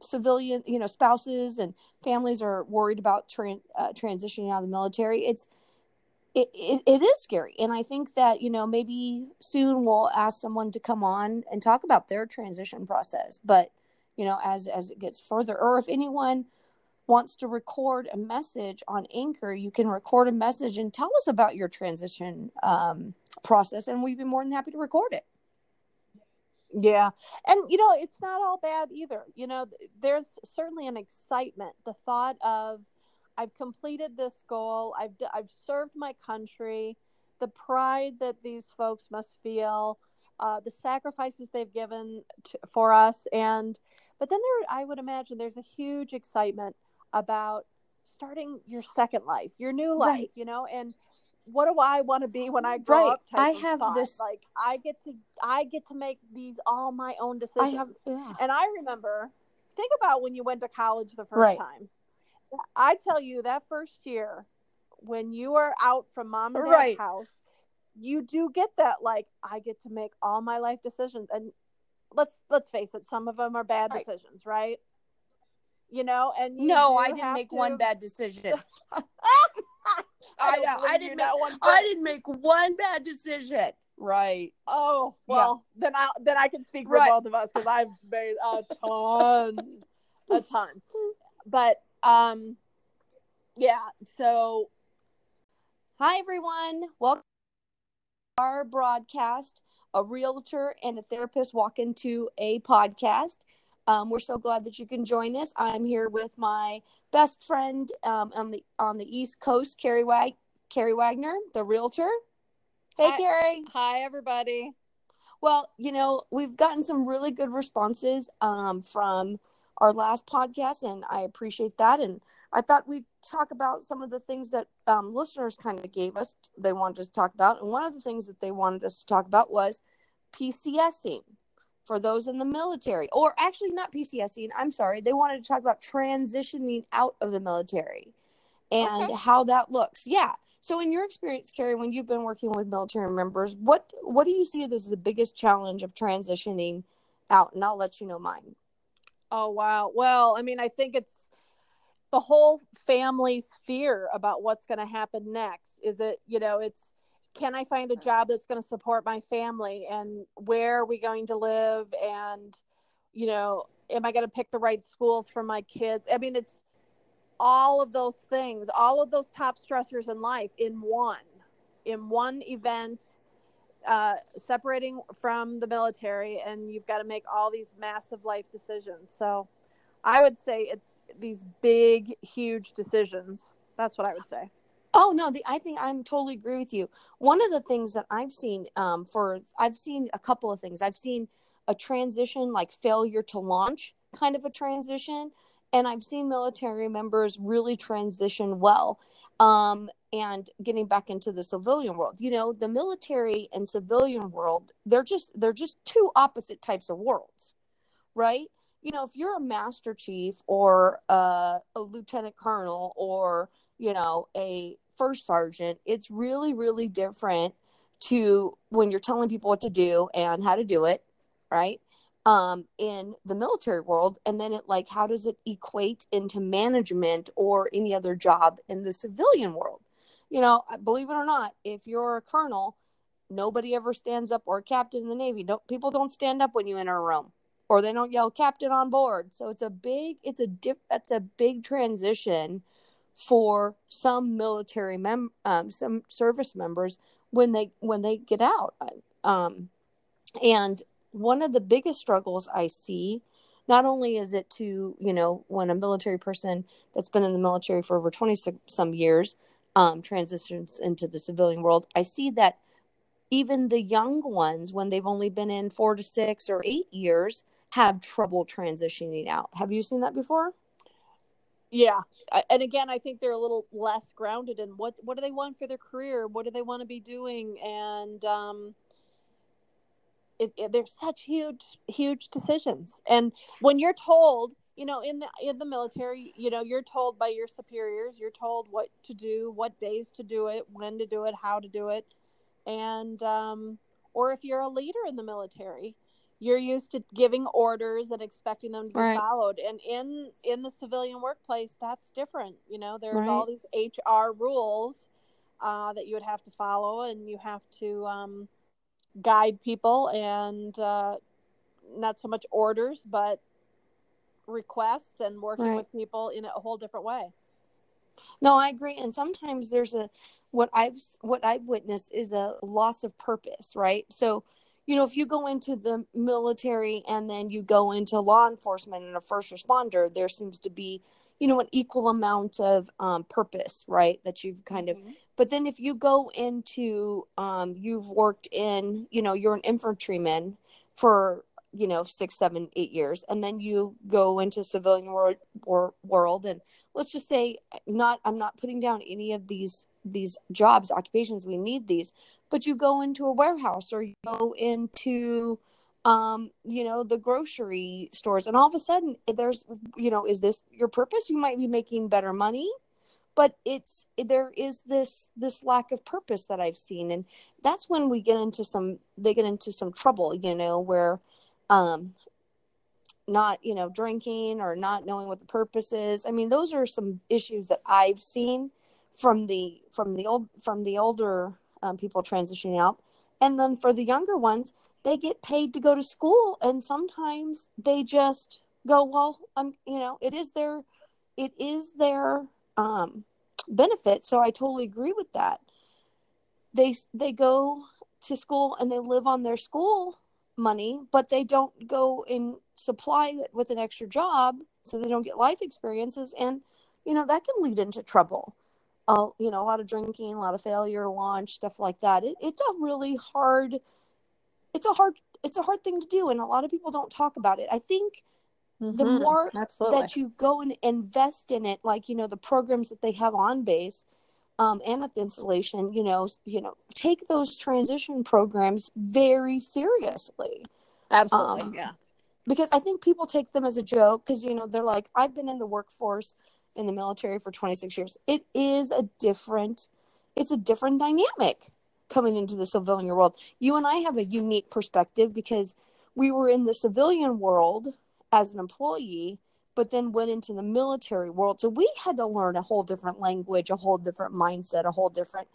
civilian, you know, spouses and families are worried about tra- uh, transitioning out of the military. It's it, it, it is scary, and I think that you know maybe soon we'll ask someone to come on and talk about their transition process. But you know, as as it gets further, or if anyone wants to record a message on Anchor, you can record a message and tell us about your transition um, process, and we'd be more than happy to record it. Yeah. And, you know, it's not all bad either. You know, there's certainly an excitement. The thought of, I've completed this goal, I've, I've served my country, the pride that these folks must feel, uh, the sacrifices they've given to, for us. And, but then there, I would imagine there's a huge excitement about starting your second life, your new life, right. you know, and what do I want to be when I grow right. up? I have thought. this like I get to I get to make these all my own decisions. I have, yeah. And I remember think about when you went to college the first right. time. I tell you that first year when you are out from mom and dad's right. house, you do get that like I get to make all my life decisions and let's let's face it, some of them are bad decisions, right? You know, and you no, I didn't make to... one bad decision. I, know. I didn't make. one I didn't make one bad decision. Right. Oh well, yeah. then I then I can speak for right. both of us because I've made a ton, a ton. But um, yeah. So, hi everyone. Welcome to our broadcast. A realtor and a therapist walk into a podcast. Um, we're so glad that you can join us. I'm here with my best friend um, on the on the East Coast, Carrie Wag- Carrie Wagner, the realtor. Hey, hi, Carrie. Hi, everybody. Well, you know, we've gotten some really good responses um, from our last podcast, and I appreciate that. And I thought we'd talk about some of the things that um, listeners kind of gave us, they wanted us to talk about. And one of the things that they wanted us to talk about was PCSing for those in the military, or actually not PCSing. I'm sorry, they wanted to talk about transitioning out of the military and okay. how that looks. Yeah. So, in your experience, Carrie, when you've been working with military members, what what do you see as the biggest challenge of transitioning out? And I'll let you know mine. Oh wow! Well, I mean, I think it's the whole family's fear about what's going to happen next. Is it you know it's can I find a job that's going to support my family? And where are we going to live? And you know am I going to pick the right schools for my kids? I mean it's all of those things all of those top stressors in life in one in one event uh, separating from the military and you've got to make all these massive life decisions. So I would say it's these big huge decisions. That's what I would say Oh no, the I think I'm totally agree with you. One of the things that I've seen um, for I've seen a couple of things. I've seen a transition like failure to launch kind of a transition, and I've seen military members really transition well. Um, and getting back into the civilian world, you know, the military and civilian world, they're just they're just two opposite types of worlds, right? You know, if you're a master chief or a lieutenant colonel or you know a first sergeant, it's really, really different to when you're telling people what to do and how to do it, right? Um, in the military world, and then it like how does it equate into management or any other job in the civilian world? You know, believe it or not, if you're a colonel, nobody ever stands up or a captain in the Navy. Don't people don't stand up when you enter a room or they don't yell captain on board. So it's a big, it's a dip, that's a big transition for some military mem um, some service members when they when they get out. Um, and one of the biggest struggles i see not only is it to you know when a military person that's been in the military for over 20 some years um, transitions into the civilian world i see that even the young ones when they've only been in four to six or eight years have trouble transitioning out. Have you seen that before yeah. And again i think they're a little less grounded in what what do they want for their career? What do they want to be doing? And um it, it, there's such huge huge decisions. And when you're told you know in the in the military you know you're told by your superiors you're told what to do what days to do it when to do it how to do it. And um or if you're a leader in the military you're used to giving orders and expecting them to be Right. followed and in in the civilian workplace that's different you know there's all these hr rules uh, that you would have to follow and you have to um, guide people and uh, not so much orders but requests and working Right. with people in a whole different way No, I agree. And sometimes there's a what I've what I've witnessed is a loss of purpose, right? So, you know, if you go into the military and then you go into law enforcement and a first responder, there seems to be, you know, an equal amount of um, purpose, right? That you've kind of but then if you go into um, you've worked in you know you're an infantryman for you know six seven eight years and then you go into civilian world or world and let's just say not i'm not putting down any of these these jobs occupations we need these. But you go into a warehouse or you go into um you know the grocery stores and all of a sudden there's you know is this your purpose? You might be making better money but it's there is this this lack of purpose that i've seen. And that's when we get into some they get into some trouble you know where um not you know drinking or not knowing what the purpose is. I mean those are some issues that i've seen from the from the old from the older um, people transitioning out. And then for the younger ones they get paid to go to school and sometimes they just go well um you know it is their it is their um benefit. So i totally agree with that. They they go to school and they live on their school money but they don't go and supply it with an extra job so they don't get life experiences. And you know that can lead into trouble uh, you know a lot of drinking a lot of failure to launch stuff like that. It, it's a really hard it's a hard it's a hard thing to do and a lot of people don't talk about it. I think the Mhm. more absolutely. that you go and invest in it like you know the programs that they have on base um, and at the installation you know you know take those transition programs very seriously. Absolutely um, yeah. because i think people take them as a joke because you know they're like i've been in the workforce in the military for 26 years it is a different it's a different dynamic coming into the civilian world you and i have a unique perspective because we were in the civilian world as an employee but then went into the military world so we had to learn a whole different language a whole different mindset a whole different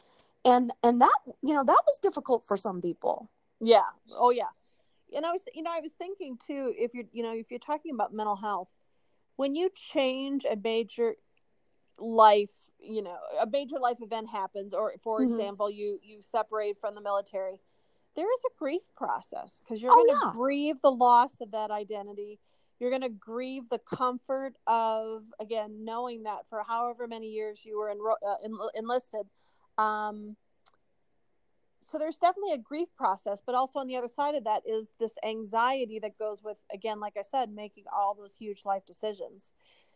and and that you know that was difficult for some people Yeah. Oh yeah. And I was you know, I was thinking too, if you're you know, if you're talking about mental health, when you change a major life, you know, a major life event happens, or for Mhm. example, you you separate from the military, there is a grief process because you're Oh, going to yeah. grieve the loss of that identity. You're going to grieve the comfort of again knowing that for however many years you were enro- uh, en- enlisted. Um, so there's definitely a grief process but also on the other side of that is this anxiety that goes with again like i said making all those huge life decisions.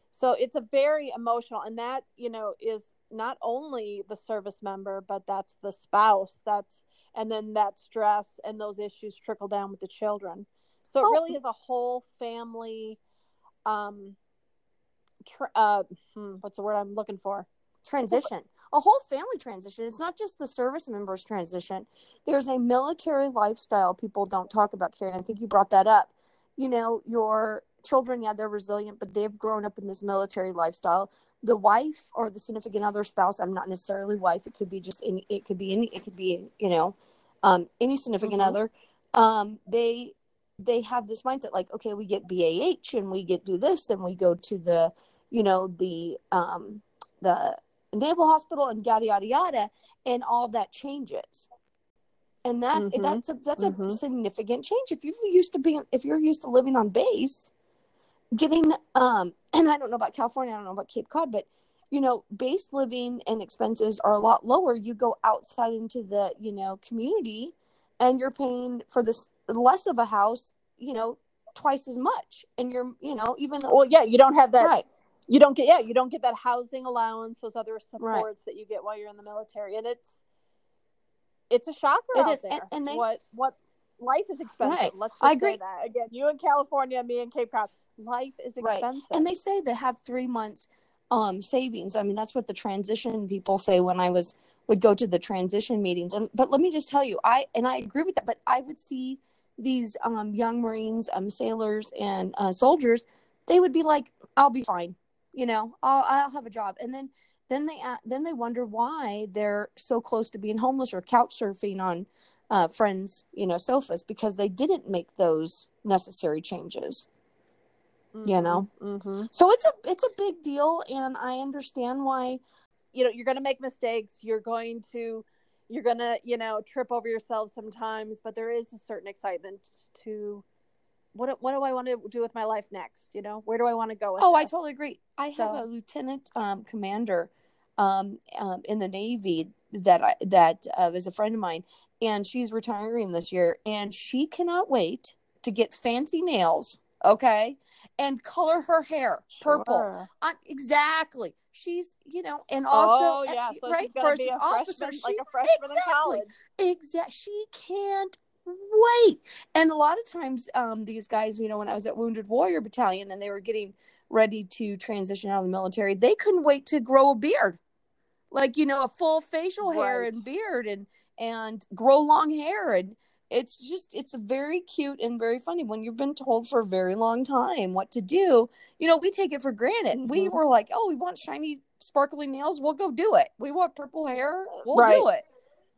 So it's a very emotional and that you know is not only the service member but that's the spouse that's and then that stress and those issues trickle down with the children. So it Oh. really is a whole family um tr- uh hmm, what's the word i'm looking for? Transition a whole family transition. It's not just the service members transition. There's a military lifestyle people don't talk about karen. I think you brought that up. You know your children yeah they're resilient but they've grown up in this military lifestyle. The wife or the significant other spouse i'm not necessarily wife. It could be just any it could be any it could be you know um any significant Mhm. other. Um they they have this mindset like okay we get bah and we get do this and we go to the you know the um the naval hospital and yada yada yada and all that changes. And that's Mhm. that's a that's a Mhm. significant change. If you're used to being if you're used to living on base getting um and i don't know about california i don't know about cape cod but you know base living and expenses are a lot lower. You go outside into the you know community and you're paying for this less of a house you know twice as much. And you're you know even well yeah you don't have that right you don't get yeah you don't get that housing allowance those other supports that you get while you're in the military. And it's it's a shocker It out is, there. and they- what what life is expensive. Right. let's just I say agree. that. Again you in california me in cape cod life is Right. expensive. and they say they have three months um savings. I mean that's what the transition people say when i was would go to the transition meetings. And but let me just tell you i and i agree with that but i would see these um, young Marines, um, sailors, and uh, soldiers, they would be like, "I'll be fine," you know, "I'll I'll have a job," and then then they then they wonder why they're so close to being homeless or couch surfing on uh, friends, you know, sofas because they didn't make those necessary changes. Mm-hmm. You know, mm-hmm. so it's a it's a big deal, and I understand why. You know, you're going to make mistakes. You're going to you're going to you know trip over yourself sometimes, but there is a certain excitement to what what do I want to do with my life next? You know, where do I want to go? oh, this? I totally agree. I so. have a lieutenant um, commander um, um, in the Navy that I, that uh, is a friend of mine, and she's retiring this year, and she cannot wait to get fancy nails. Okay, and color her hair sure. purple. Uh, exactly. She's, you know, and also, oh, yeah. so right, first officer, freshman, she, like a freshman exactly, in college. Exactly. She can't wait. And a lot of times, um, these guys, you know, when I was at Wounded Warrior Battalion and they were getting ready to transition out of the military, they couldn't wait to grow a beard, like you know, a full facial hair right. and beard, and and grow long hair, and it's just it's very cute and very funny when you've been told for a very long time what to do. You know, we take it for granted. Mm-hmm. We were like, oh, we want shiny, sparkly nails, we'll go do it. We want purple hair, we'll right. do it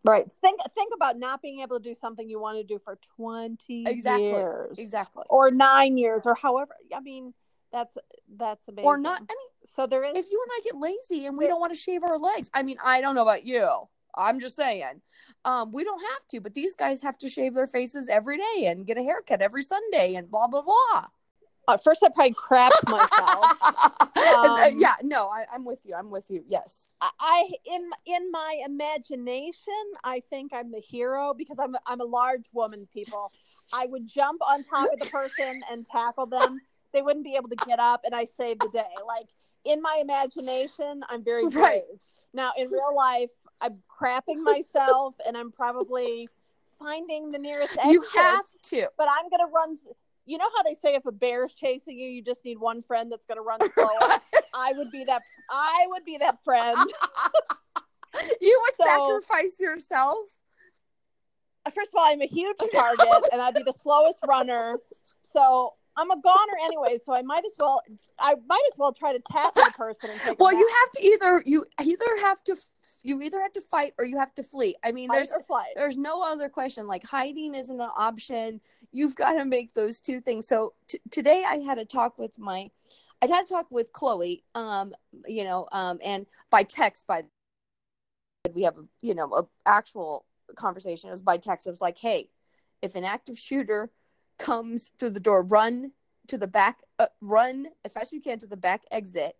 Right. Think think about not being able to do something you want to do for 20 exactly. years. Exactly. Or 9 years or however. I mean, that's that's amazing. Or not I mean, so there is If you and I get lazy and we don't want to shave our legs. I mean, I don't know about you. I'm just saying. Um, we don't have to, but these guys have to shave their faces every day and get a haircut every Sunday and blah blah blah. At first, I probably crapped myself. um, yeah, no, I, am with you. I'm with you. Yes, I in in my imagination, I think I'm the hero because I'm I'm a large woman. People, I would jump on top of the person and tackle them. They wouldn't be able to get up, and I saved the day. Like in my imagination, I'm very brave. Right. Now, in real life, I'm crapping myself, and I'm probably finding the nearest exit. You have to, but I'm gonna run you know how they say if a bear is chasing you, you just need one friend that's going to run slower. I would be that. I would be that friend. you would so, sacrifice yourself. First of all, I'm a huge target, and I'd be the slowest runner. So I'm a goner anyway, so I might as well I might as well try to tap the person and take Well, you have to either you either have to you either have to fight or you have to flee. I mean, fight there's there's no other question. Like hiding isn't an option you've got to make those two things. So t- today I had a talk with my, I had a talk with Chloe, um, you know, um, and by text, by we have you know, a actual conversation. It was by text. It was like, hey, if an active shooter comes through the door, run to the back, uh, run as fast as you can to the back exit,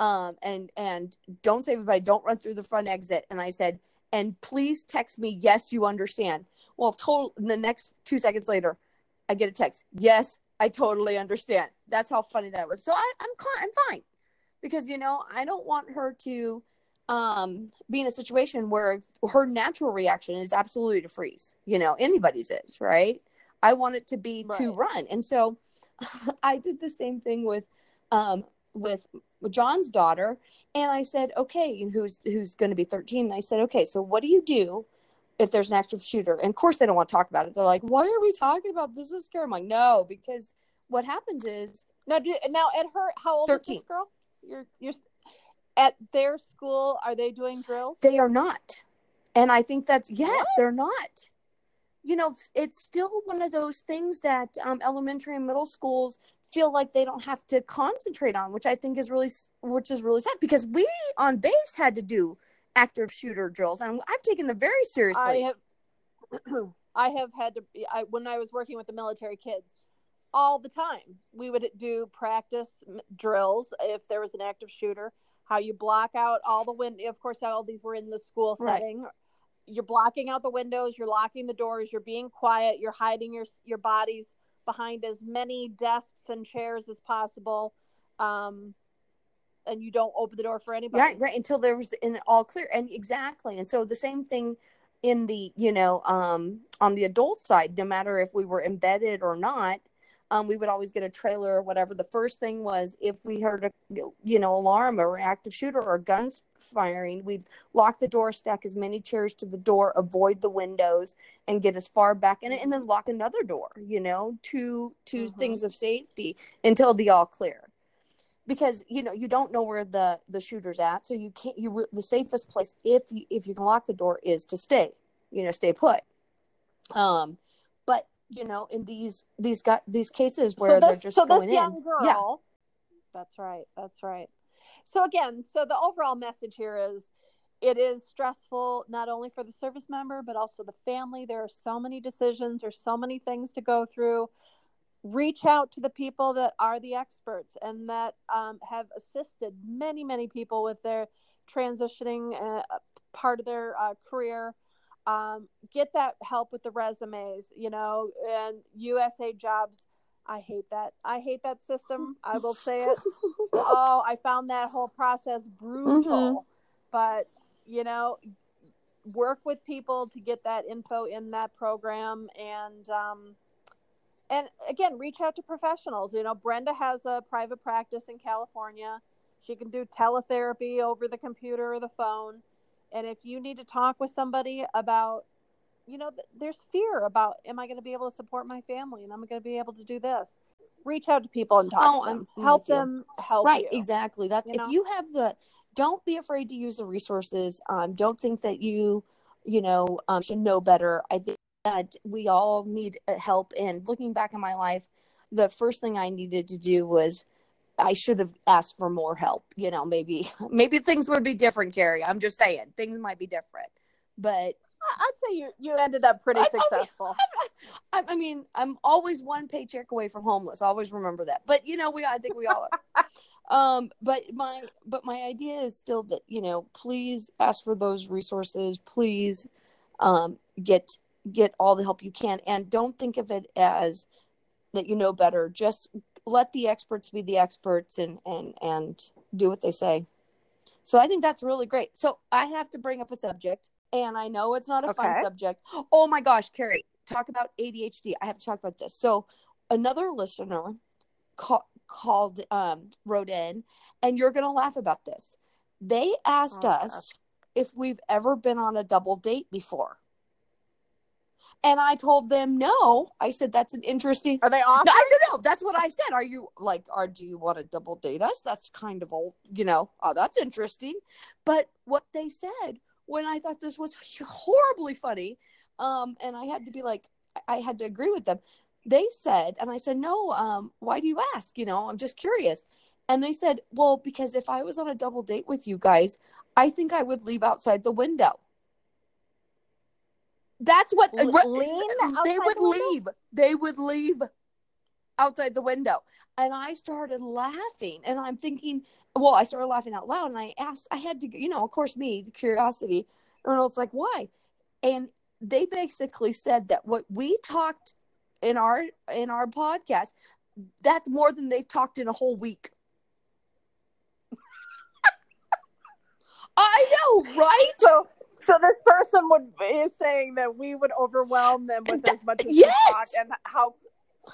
um, and and don't say everybody, don't run through the front exit. And I said, and please text me, yes, you understand. Well, total. The next two seconds later, I get a text. Yes, I totally understand. That's how funny that was. So I, I'm I'm fine because you know I don't want her to um, be in a situation where her natural reaction is absolutely to freeze. You know, anybody's is right. I want it to be right. to run, and so I did the same thing with um, with John's daughter, and I said, okay, who's who's going to be 13? And I said, okay, so what do you do if there's an active shooter. And of course, they don't want to talk about it. They're like, "Why are we talking about this? Is scary." I'm like, "No, because what happens is now. Do, now at her, how old 13. is this girl? You're you're at their school. Are they doing drills? They are not, and I think that's yes, what? they're not. You know, it's still one of those things that um, elementary and middle schools feel like they don't have to concentrate on, which I think is really, which is really sad because we on base had to do active shooter drills, and I've taken them very seriously. I have, I have had to. I, when I was working with the military kids, all the time we would do practice drills if there was an active shooter. How you block out all the wind. Of course, all these were in the school setting. Right. You're blocking out the windows. You're locking the doors. You're being quiet. You're hiding your your bodies behind as many desks and chairs as possible. Um, and you don't open the door for anybody. Right, right. Until there was an all clear. And exactly. And so the same thing in the, you know, um, on the adult side, no matter if we were embedded or not, um, we would always get a trailer or whatever. The first thing was if we heard a you know alarm or an active shooter or guns firing, we'd lock the door, stack as many chairs to the door, avoid the windows, and get as far back in it, and then lock another door. You know, two 2 Mhm. things of safety until the all clear. Because you know you don't know where the the shooter's at, so you can't. You the safest place if you if you can lock the door is to stay. You know, stay put. Um, but you know, in these these got these cases where so they're just so going this in, young girl yeah, that's right that's right so again so the overall message here is it is stressful not only for the service member but also the family there are so many decisions there's so many things to go through reach out to the people that are the experts and that um, have assisted many many people with their transitioning uh, part of their uh, career. Um, get that help with the resumes you know and usa jobs. I hate that. I hate that system. I will say it. Oh i found that whole process brutal. But you know work with people to get that info in that program and um, and again reach out to professionals you know brenda has a private practice in california she can do teletherapy over the computer or the phone and if you need to talk with somebody about you know th- there's fear about am i going to be able to support my family and i'm going to be able to do this reach out to people and talk Oh, to them I'm help them help right, you exactly. That's you if know? you have the. Don't be afraid to use the resources. Um, don't think that you, you know, um, should know better. I think that we all need uh, help. And looking back in my life, the first thing I needed to do was I should have asked for more help. You know, maybe maybe things would be different, Carrie. I'm just saying things might be different. But I- i'd say you you ended up pretty I- I mean, successful I, I mean, I'm always one paycheck away from homeless. Always remember that. But you know, we I think we all are. um, but my but my idea is still that you know, please ask for those resources. Please, um, get get all the help you can, and don't think of it as that you know better. Just let the experts be the experts and and and do what they say. So I think that's really great. So I have to bring up a subject, and I know it's not a fun subject. Oh my gosh, Carrie, talk about ADHD. I have to talk about this. So another listener ca- called, um, wrote in, and you're gonna laugh about this. They asked Oh, us if we've ever been on a double date before. And I told them no. I said that's an interesting are they no, awesome I don't know. That's what I said. Are you like, are do you want to double date us? That's kind of old, you know. Oh, that's interesting. But what they said when I thought this was horribly funny, um, and I had to be like, I had to agree with them. They said, and I said, no. Um, why do you ask? You know, I'm just curious. And they said, well, because if I was on a double date with you guys, I think I would leave outside the window. That's what L- they would the leave. They would leave outside the window. And I started laughing and I'm thinking, well, I started laughing out loud and I asked, I had to, you know, of course, me, the curiosity. And I was like, why? And they basically said that what we talked in our in our podcast, that's more than they've talked in a whole week. I know, right? so so this person would is saying that we would overwhelm them with Th- as much as we yes! talk and how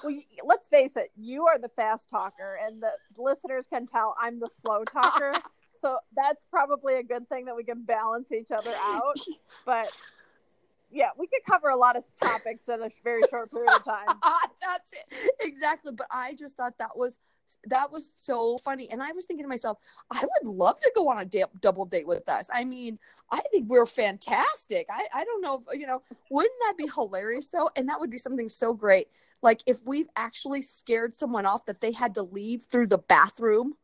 we let's face it you are the fast talker and the listeners can tell i'm the slow talker so that's probably a good thing that we can balance each other out but yeah we could cover a lot of topics in a very short period of time That's it. Exactly. But I just thought that was that was so funny. And I was thinking to myself, I would love to go on a da- double date with us. I mean, I think we're fantastic. I, I don't know if, you know, wouldn't that be hilarious though? And that would be something so great. Like if we've actually scared someone off that they had to leave through the bathroom,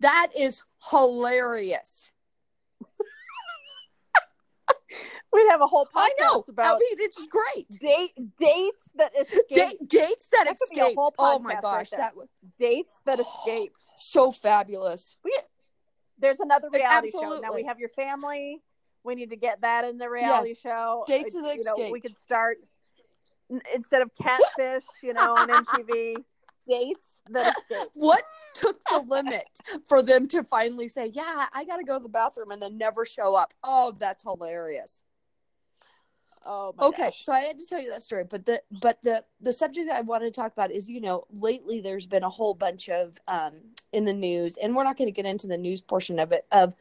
that is hilarious. We'd have a whole podcast I know. I about mean, it's great. date dates that escaped Da- dates that, That could be a escaped. oh my gosh, right that was dates that escaped so fabulous. we, there's another reality show. Now we have your family. We need to get that in the reality Yes. show. Dates Uh, that you know, we could start instead of catfish, you know, on MTV. dates that escaped. what took the limit for them to finally say, "Yeah, I got to go to the bathroom," and then never show up? Oh, that's hilarious. Oh my okay gosh. so i had to tell you that story but the but the the subject i wanted to talk about is you know lately there's been a whole bunch of um in the news and we're not going to get into the news portion of it of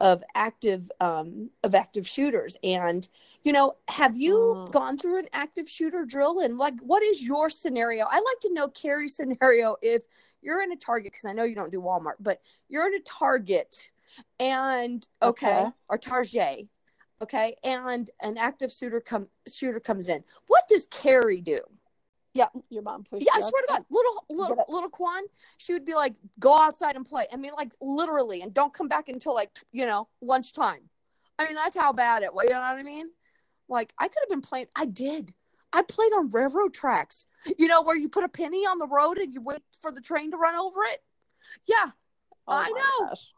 of active um of active shooters and you know have you Mm. gone through an active shooter drill and like what is your scenario i'd like to know carrie's scenario if you're in a target because i know you don't do walmart but you're in a target and okay, Okay. or target okay and an active shooter come shooter comes in. What does carrie do? Yeah. Your mom pushed yeah i swear to god little little little kwan she would be like go outside and play. I mean like literally and don't come back until like t- you know lunchtime. I mean that's how bad it was you know what i mean? Like i could have been playing i did. I played on railroad tracks. You know where you put a penny on the road and you wait for the train to run over it? Yeah Oh I know. gosh.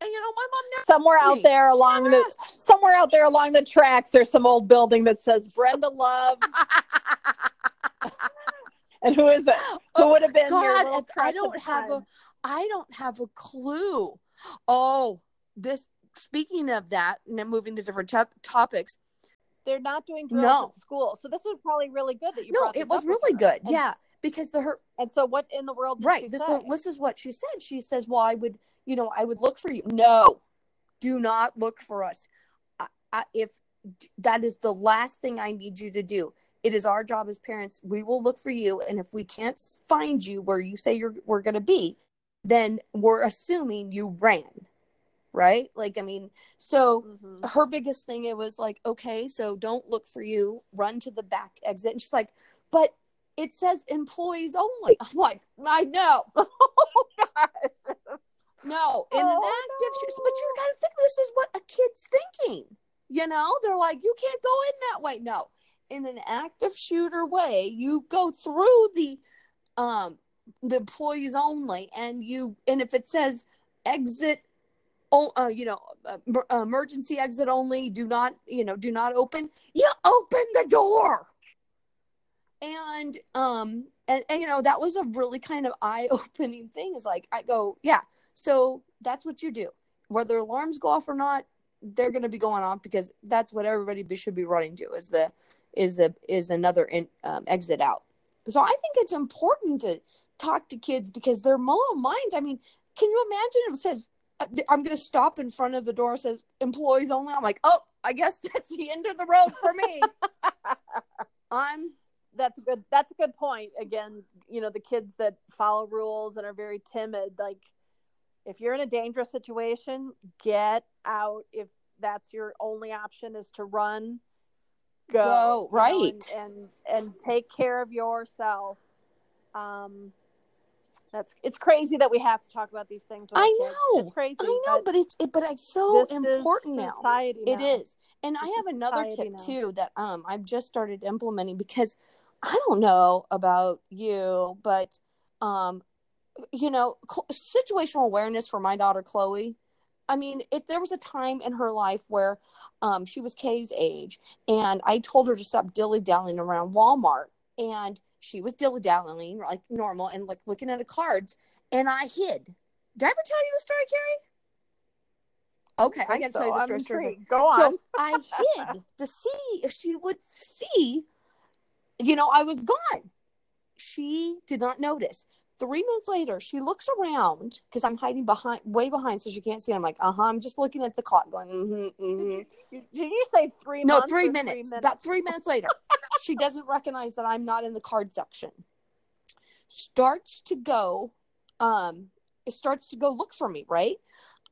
And you know my mom never Somewhere out there along the asked. somewhere out there along the tracks, there's some old building that says Brenda loves. and who is it? Who Oh, would have been God, I don't have a time? I don't have a clue. Oh, this speaking of that, and then moving to different top topics. They're not doing drills No. at school, so this was probably really good that you. No, it was really good. And Yeah, because the her And so, what in the world? Right. This this is what she said. She says, "Well, I would, you know, I would look for you." No, do not look for us. I, I, if that is the last thing I need you to do, it is our job as parents. We will look for you, and if we can't find you where you say you're we're going to be, then we're assuming you ran, right? Like, I mean, so Mhm. her biggest thing it was like okay so don't look for you run to the back exit and she's like but it says employees only i'm like i know oh gosh. No in an Oh, active sh- but you gotta think this is what a kid's thinking you know? They're like you can't go in that way. No in an active shooter way you go through the um the employees only and you and if it says exit oh uh, you know uh, emergency exit only do not you know do not open you open the door. And um and, and you know that was a really kind of eye-opening thing. Is like i go yeah so that's what you do. Whether alarms go off or not they're going to be going off because that's what everybody should be running to is the is a is another in, um, exit out. So i think it's important to talk to kids because their little minds i mean can you imagine if it says uh, i'm going to stop in front of the door says employees only? I'm like oh i guess that's the end of the road for me. I'm that's a good that's a good point. Again you know the kids that follow rules and are very timid like if you're in a dangerous situation get out if that's your only option is to run go, Go, right. and, and and take care of yourself um that's it's crazy that we have to talk about these things I know. it's crazy I know, but it's it, but it's so important now. society now. is. And I have another tip now. too that um I've just started implementing because I don't know about you, but um you know, cl- situational awareness for my daughter Chloe. I mean, if there was a time in her life where um she was Kay's age and I told her to stop dilly-dallying around Walmart and she was dilly-dallying like normal and like looking at the cards and I hid. Did I ever tell you the story, Carrie? Okay, I think gotta tell you the story. story. go on So I hid to see if she would see, you know, I was gone. She did not notice. Three minutes later, she looks around because I'm hiding behind, way behind, so she can't see. I'm like, uh huh. I'm just looking at the clock, going, mm-hmm, mm-hmm. Did you say three No, three minutes. three About three minutes later, she doesn't recognize that I'm not in the card section. Starts to go, um, it starts to go look for me, right?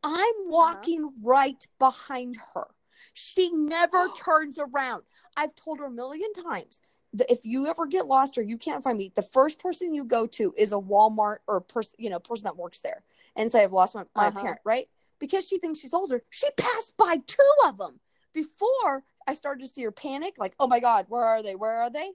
I'm walking right behind her. She never turns around. I've told her a million times that if you ever get lost or you can't find me, the first person you go to is a Walmart or person, you know, person that works there, and say I've lost my, my Uh-huh. parent, right? Because she thinks she's older. She passed by two of them before I started to see her panic, like, oh my God, where are they? Where are they?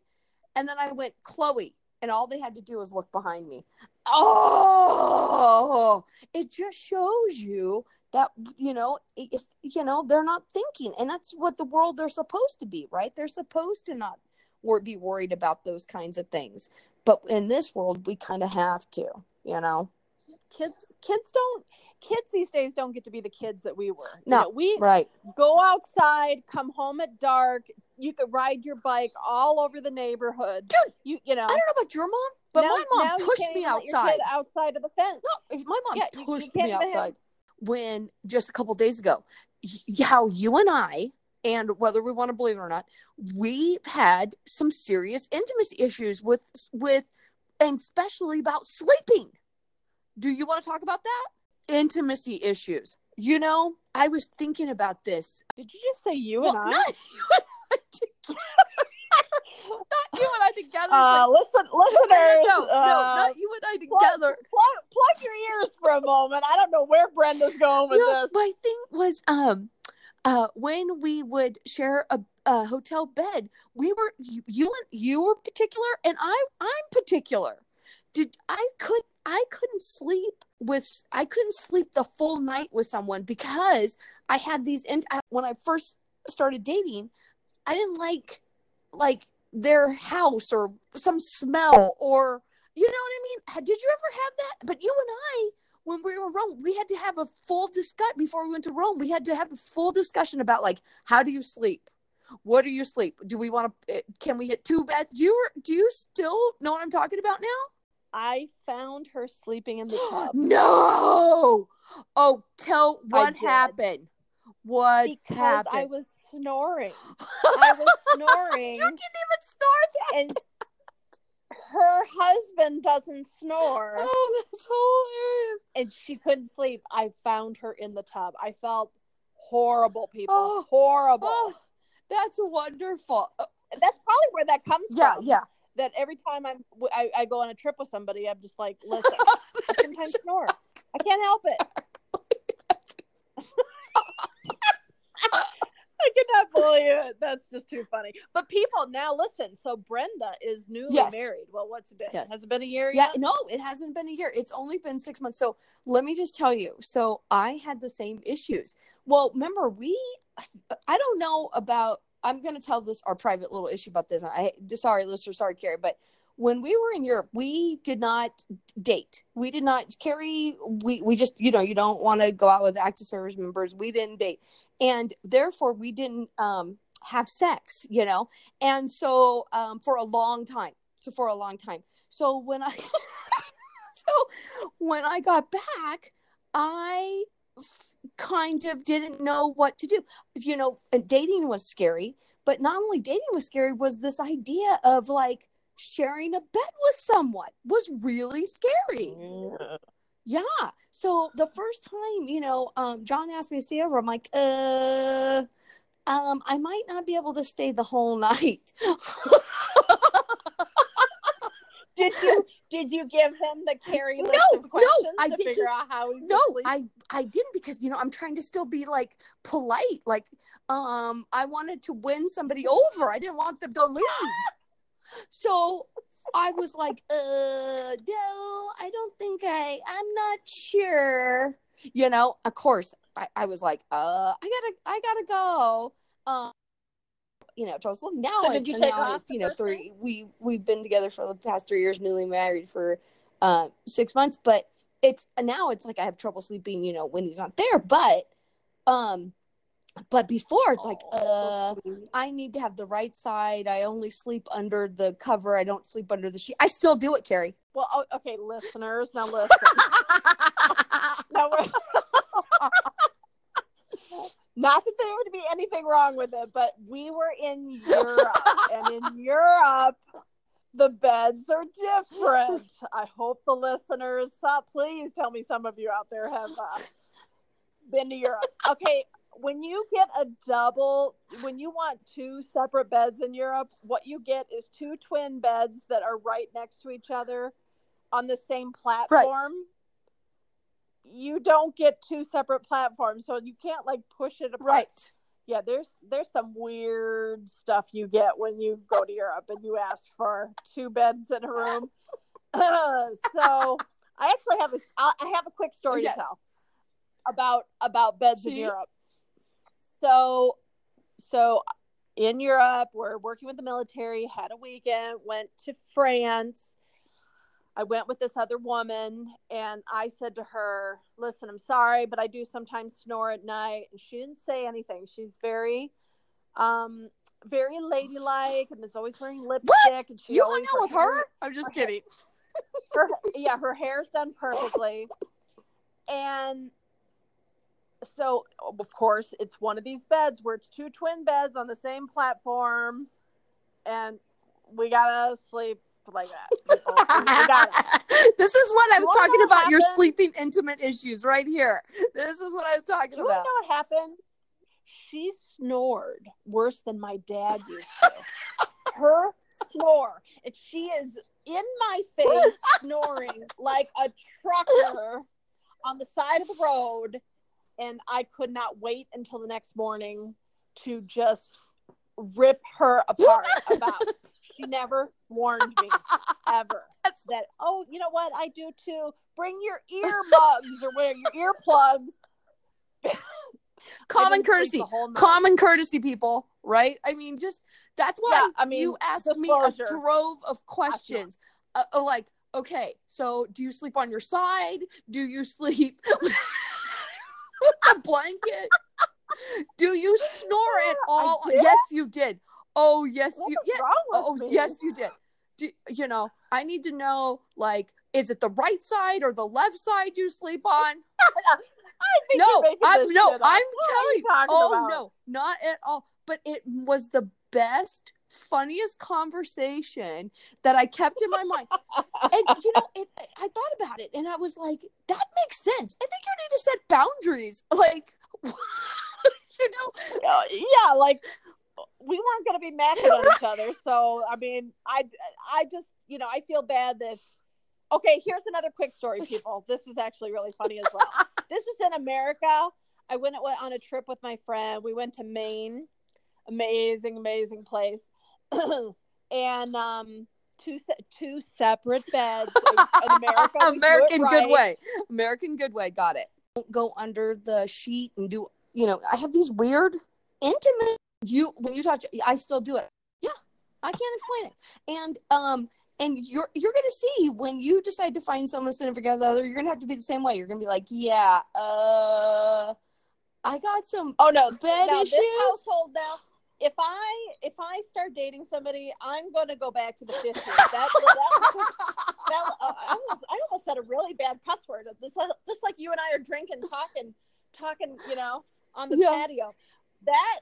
And then I went, Chloe. And all they had to do was look behind me. Oh, it just shows you that, you know, if, you know, they're not thinking. And that's what the world they're supposed to be, right? They're supposed to not wor- be worried about those kinds of things. But in this world, we kind of have to, you know? kids kids don't kids these days don't get to be the kids that we were You No, know, we Right. go outside come home at dark you could ride your bike all over the neighborhood. Dude, you you know. I don't know about your mom, but now- my mom pushed me even let your outside. outside of the fence. No, my mom Yeah, you- you pushed me even have- outside when just a couple days ago. How you and I, and whether we want to believe it or not, we've had some serious intimacy issues with with, and especially about sleeping. Do you want to talk about that? Intimacy issues. You know, I was thinking about this. Did you just say you Well, and I? not you and I together. not you and I together. Uh, like- listen, listeners. no, no, uh, not you and I together. plug, plug your ears for a moment. I don't know where Brenda's going with No, this. my thing was um uh when we would share a, a hotel bed we were you, you and you were particular and i i'm particular. Did i could i couldn't sleep with i couldn't sleep the full night with someone because i had these in, when i first started dating i didn't like like their house or some smell or you know what i mean? Did you ever have that? But you and i when we were in Rome, we had to have a full discuss before we went to Rome. We had to have a full discussion about like how do you sleep? What do you sleep? Do we want to? Eh, can we get two beds? Do you do you still know what I'm talking about now? I found her sleeping in the tub no. Oh, tell what happened. What because happened? I was snoring. I was snoring, you didn't even snore that. and her husband doesn't snore, Oh, that's hilarious. and she couldn't sleep. I found her in the tub. I felt horrible, people. Oh. horrible. Oh, that's wonderful. Uh, That's probably where that comes yeah, from. yeah. That every time I'm, I, I go on a trip with somebody, I'm just like, listen, I sometimes snore. I can't help it. I cannot believe it. That's just too funny. But people now listen. So Brenda is newly Yes. married. Well, what's it been? Yes. Has it been a year Yeah, yet? no, it hasn't been a year. It's only been six months. So let me just tell you. So I had the same issues. Well, remember we, I don't know about. I'm going to tell this our private little issue about this. I sorry, listener, sorry, Carrie, but when we were in Europe, we did not date. We did not Carrie. We we just you know you don't want to go out with active service members. We didn't date, and therefore we didn't um, have sex. You know, and so um, for a long time. So for a long time. So when I so when I got back, I f- kind of didn't know what to do. You know, dating was scary, but not only dating was scary was this idea of like sharing a bed with someone was really scary. Yeah. So the first time, you know, um, John asked me to stay over, I'm like, uh, um, I might not be able to stay the whole night. Did you did you give him the Carrie list No, of no, questions I to didn't. figure out how he's no asleep? i i didn't because you know i'm trying to still be like polite like um i wanted to win somebody over i didn't want them to leave so i was like uh no i don't think i i'm not sure. You know of course i, I was like uh i gotta i gotta go. Um you know, so now, So did you now take off you know, three, we, we've been together for the past three years, newly married for, uh, six months, but it's now it's like I have trouble sleeping, you know, when he's not there. But um but before it's like Oh, uh. I need to have the right side. I only sleep under the cover. I don't sleep under the sheet. I still do it, Carrie. well, oh, okay, listeners, now listen. now we're not that there would be anything wrong with it, but we were in Europe, and in Europe, the beds are different. I hope the listeners, uh, please tell me some of you out there have uh, been to Europe. Okay, when you get a double, when you want two separate beds in Europe, what you get is two twin beds that are right next to each other on the same platform. You don't get two separate platforms, so you can't like push it apart. right. Yeah, there's there's some weird stuff you get when you go to Europe and you ask for two beds in a room. so I actually have a I have a quick story Yes. to tell about about beds in Europe. So so in Europe, we're working with the military, had a weekend, went to France. I went with this other woman and I said to her, Listen, I'm sorry, but I do sometimes snore at night. And she didn't say anything. She's very um very ladylike and is always wearing lipstick. What? And she You hung out with her? I'm just her hair- kidding. her yeah her hair's done perfectly and so of course it's one of these beds where it's two twin beds on the same platform and we gotta sleep like that people. We- we gotta. this is what I was You talking about your sleeping intimate issues right here. This is what I was talking you about. to know what happened she snored worse than my dad used to her snore and she is in my face snoring like a trucker on the side of the road and i could not wait until the next morning to just rip her apart about she never warned me ever That's that oh you know what i do too bring your earbuds or wear your earplugs common courtesy. the whole night. Common courtesy, people, right? I mean, just that's why Yeah, I mean, you asked me a trove of questions. Uh, uh, like, okay, so do you sleep on your side? Do you sleep a blanket? Do you snore at all? Yes, you did. Oh, yes, What you. Yeah. Oh, me? yes, you did. Do, you know, I need to know, like, is it the right side or the left side you sleep on? I think no, I'm no. I'm telling you Oh about? no, not at all. But it was the best, funniest conversation that I kept in my mind. and you know, it, I thought about it, and I was like, that makes sense. I think you need to set boundaries. Like, you know, Uh, yeah, like we weren't going to be macking on each other. So I mean, I I just you know I feel bad that. Okay, here's another quick story, people. This is actually really funny as well. this is in America. I went on a trip with my friend. We went to Maine. Amazing, amazing place. and um, two se- two separate beds. America, we do it American good way. American good way. Got it. Don't go under the sheet and do. You know, I have these weird intimate. You when you touch, I still do it. Yeah, I can't explain it. And um, and you're you're gonna see when you decide to find someone to sit together, you're gonna have to be the same way. You're gonna be like, yeah, uh, I got some Oh no, bed now issues. this household now. If I if I start dating somebody, I'm going to go back to the 50s. That, that was just, that, uh, I almost I almost said a really bad cuss word. This, just like you and I are drinking, talking, talking, you know, on the Yeah. patio. That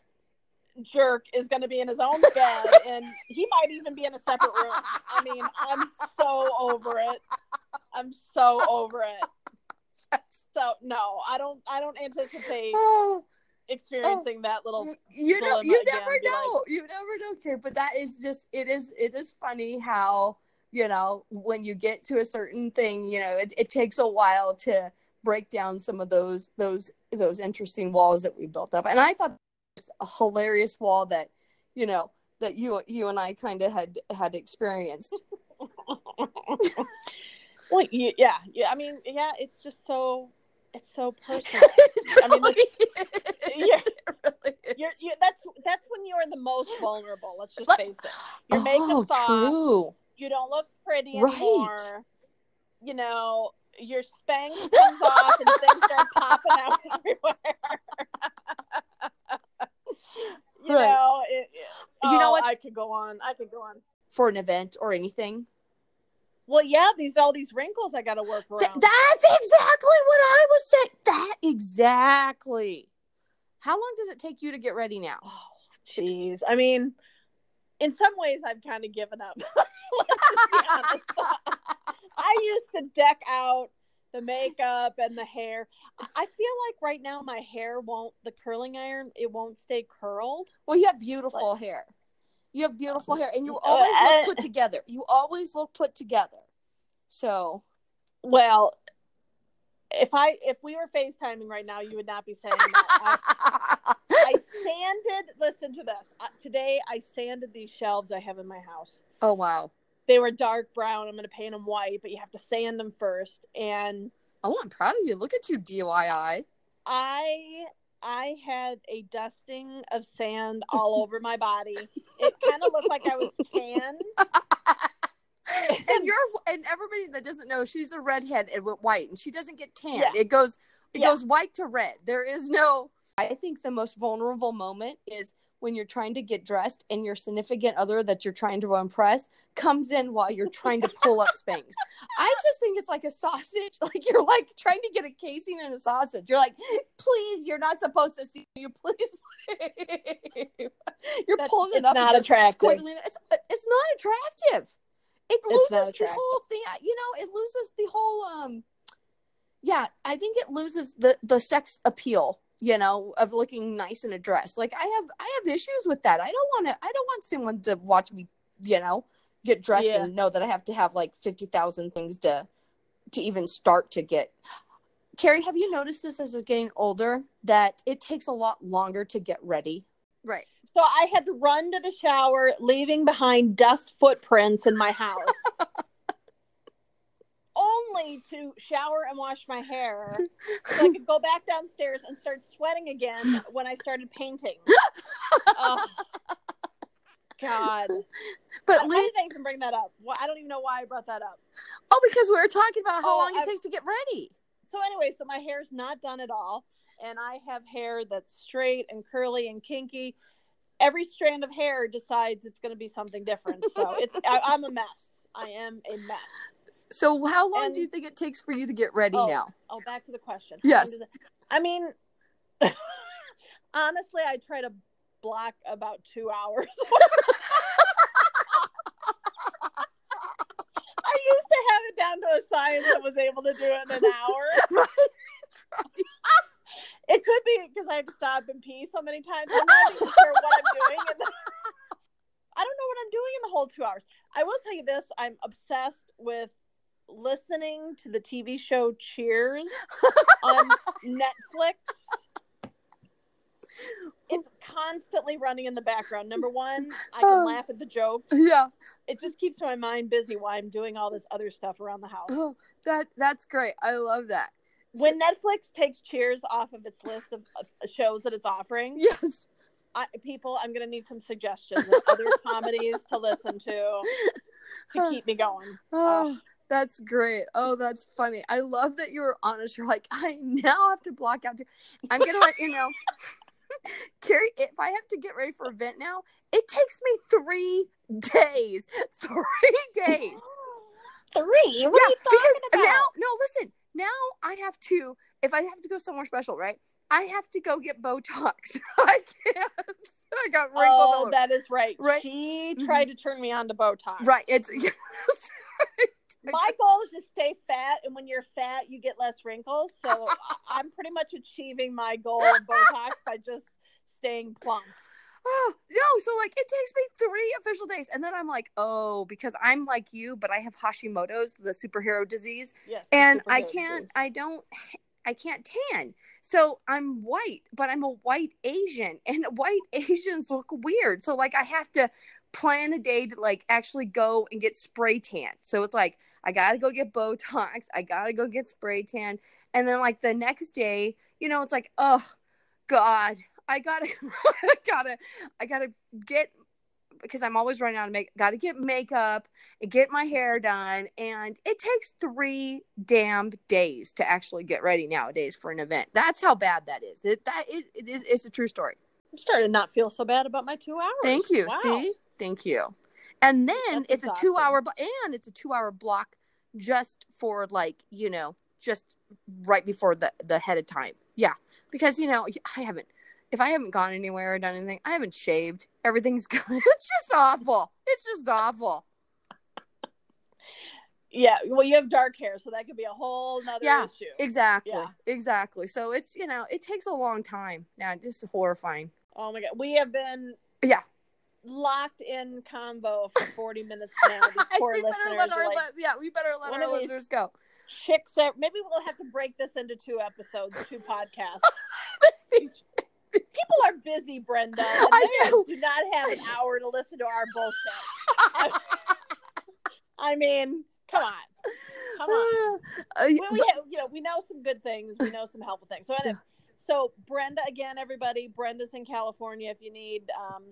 jerk is going to be in his own bed, and he might even be in a separate room. I mean, I'm so over it. I'm so over it. So no, I don't. I don't anticipate Oh, experiencing that little you know you again, never like- know you never know Kate. but that is just it is it is funny how you know when you get to a certain thing you know it, it takes a while to break down some of those those those interesting walls that we built up and i thought was a hilarious wall that you know that you you and i kind of had had experienced well, yeah, yeah. I mean, yeah, it's just so it's so personal. I mean, Really. Really. You're, that's that's when you're the most vulnerable. Let's just face it. Your oh, soft. true. You don't look pretty Right. anymore. You know, your Spanx comes off and things start popping out everywhere. you Right. know, it, it- You know oh, what's- I could go on. I could go on. for an event or anything Well, yeah, these all these wrinkles I got to work Th- around. that's exactly what I was saying. That exactly. How long does it take you to get ready now? Oh, jeez. I mean, in some ways, I've kind of given up. Let's just be honest. I used to deck out the makeup and the hair. I feel like right now my hair won't, the curling iron, it won't stay curled. Well, you have beautiful hair. You have beautiful hair, and you Uh, always look put together. You always look put together. So Well, if I if we were FaceTiming right now, you would not be saying that. I, I sanded. Listen to this. Uh, today, I sanded these shelves I have in my house. oh wow. They were dark brown. I'm going to paint them white, but you have to sand them first. And Oh, I'm proud of you. Look at you, DIY. I I had a dusting of sand all over my body. It kind of looked like I was tan. and you're and everybody that doesn't know, she's a redhead and with white, and she doesn't get tan. Yeah. It goes it Yeah. goes white to red. There is no. I think the most vulnerable moment is when you're trying to get dressed and your significant other that you're trying to impress comes in while you're trying to pull up Spanx. I just think it's like a sausage. Like you're like trying to get a casing in a sausage. You're like, please, you're not supposed to see you. Please. you're That's- pulling it it's up. not attractive. it. It's, it's not attractive. It loses the whole thing. You know, it loses the whole um yeah, I think it loses the the sex appeal, you know, of looking nice in a dress. Like I have I have issues with that. I don't want to I don't want someone to watch me, you know, get dressed Yeah. and know that I have to have like 50,000 things to to even start to get Carrie, have you noticed this as it's getting older that it takes a lot longer to get ready? Right. So I had to run to the shower, leaving behind dust footprints in my house. Only to shower and wash my hair so I could go back downstairs and start sweating again when I started painting. oh, God. But Liz, did I even bring that up? Why- I don't even know why I brought that up. oh, because we were talking about how Oh, long it I- takes to get ready. So anyway, so my hair's not done at all, and I have hair that's straight and curly and kinky. Every strand of hair decides it's going to be something different. So it's I, I'm a mess. I am a mess. So how long And- do you think it takes for you to get ready Oh. now? Oh, back to the question. Yes. long does it- I mean, honestly, I try to block about two hours. I used to have it down to a science and was able to do it in an hour. It could be because I have to stop and pee so many times. I'm not even sure what I'm doing. And I don't know what I'm doing in the whole two hours. I will tell you this I'm obsessed with listening to the TV show Cheers on Netflix. It's constantly running in the background. Number one, I can Oh. laugh at the jokes. Yeah. It just keeps my mind busy while I'm doing all this other stuff around the house. Oh, that that's great. I love that. When Netflix takes Cheers off of its list of uh, shows that it's offering, Yes. I, people, I'm going to need some suggestions of other comedies to listen to to keep me going. Oh, that's great. Oh, that's funny. I love that you were honest. You're like, I now have to block out. T- I'm gonna let you know, Carrie. If I have to get ready for event now, it takes me three days. Three days. Three? What yeah, are you because talking now, no, listen. Now I have to. If I have to go somewhere special, right? I have to go get Botox. I can't. I got wrinkles Oh, over. that is right. Right. She Mhm. tried to turn me on to Botox. Right. It's yes. My goal is to stay fat, and when you're fat, you get less wrinkles. So I'm pretty much achieving my goal of Botox by just staying plump. Oh no! So like it takes me three official days, and then I'm like, oh, because I'm like you, but I have Hashimoto's, the superhero disease, Yes. and I can't, disease. I don't, I can't tan. So I'm white, but I'm a white Asian, and white Asians look weird. So like I have to plan a day to like actually go and get spray tan. So it's like I gotta go get Botox, I gotta go get spray tan, and then like the next day, you know, it's like, oh God, I gotta, I gotta, I gotta get because I'm always running out of make. Got to get makeup and get my hair done, and it takes three damn days to actually get ready nowadays for an event. That's how bad that is. It that is it is it's a true story. I'm starting to not feel so bad about my two hours. Thank you. Wow. See, thank you. And then That's it's a two hour and it's a two hour block just for like you know just right before the the head of time. Yeah, because you know I haven't if I haven't gone anywhere or done anything, I haven't shaved. Everything's good. It's just awful. It's just awful. Yeah. Well, you have dark hair, so that could be a whole nother Yeah, issue. Exactly. Yeah. Exactly. So it's you know it takes a long time. Now it's horrifying. Oh my god, we have been Yeah. Locked in combo for 40 minutes now. Poor we better let our like, li- yeah we better let our listeners go. chicks. That, maybe we'll have to break this into two episodes, two podcasts. People are busy, Brenda. And I do not have an hour to listen to our bullshit. I mean, come on, come on. Uh, we, we have, you know we know some good things we know some helpful things so anyway, so Brenda again, everybody. Brenda's in California. If you need um,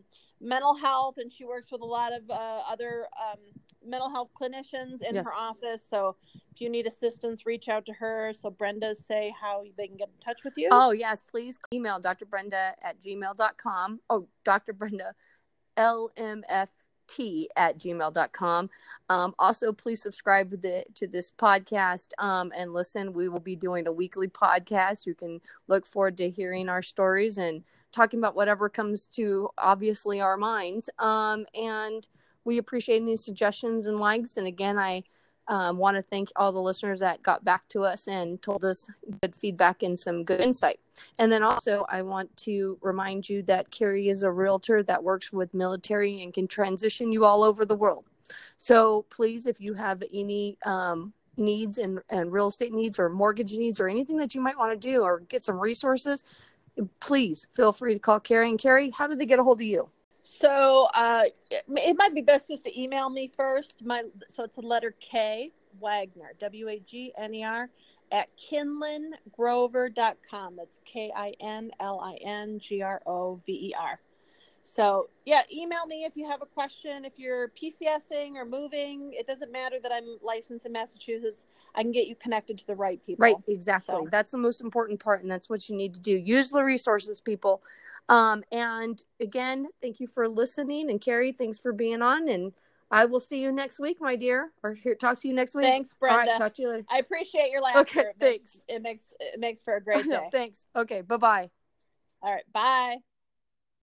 mental health, and she works with a lot of uh, other um, mental health clinicians in Yes. her office. So if you need assistance, reach out to her. So Brenda, say how they can get in touch with you. Oh, yes. Please email Dr. Brenda at gmail.com. Oh, Dr. Brenda, LMFT at gmail.com. Um, also, please subscribe to, the, to this podcast um, and listen. We will be doing a weekly podcast. You can look forward to hearing our stories and talking about whatever comes to obviously our minds. Um, and we appreciate any suggestions and likes. And again, I um, want to thank all the listeners that got back to us and told us good feedback and some good insight. And then also, I want to remind you that Carrie is a realtor that works with military and can transition you all over the world. So please, if you have any um, needs and, and real estate needs or mortgage needs or anything that you might want to do or get some resources, please feel free to call Carrie. And Carrie, how do they get a hold of you? So uh, it, it might be best just to email me first. My so it's a letter K Wagner W A G N E R at kinlingrover.com. That's K I N L I N G R O V E R. So yeah, email me if you have a question. If you're PCSing or moving, it doesn't matter that I'm licensed in Massachusetts. I can get you connected to the right people. Right, exactly. So- That's the most important part, and that's what you need to do. Use the resources, people. Um, and again, thank you for listening. And Carrie, thanks for being on. And I will see you next week, my dear, or here talk to you next week. Thanks, Brenda. right, talk to you later. I appreciate your laughter. Okay, It makes- thanks. It makes it makes for a great day. thanks. Okay, bye bye. All right, bye.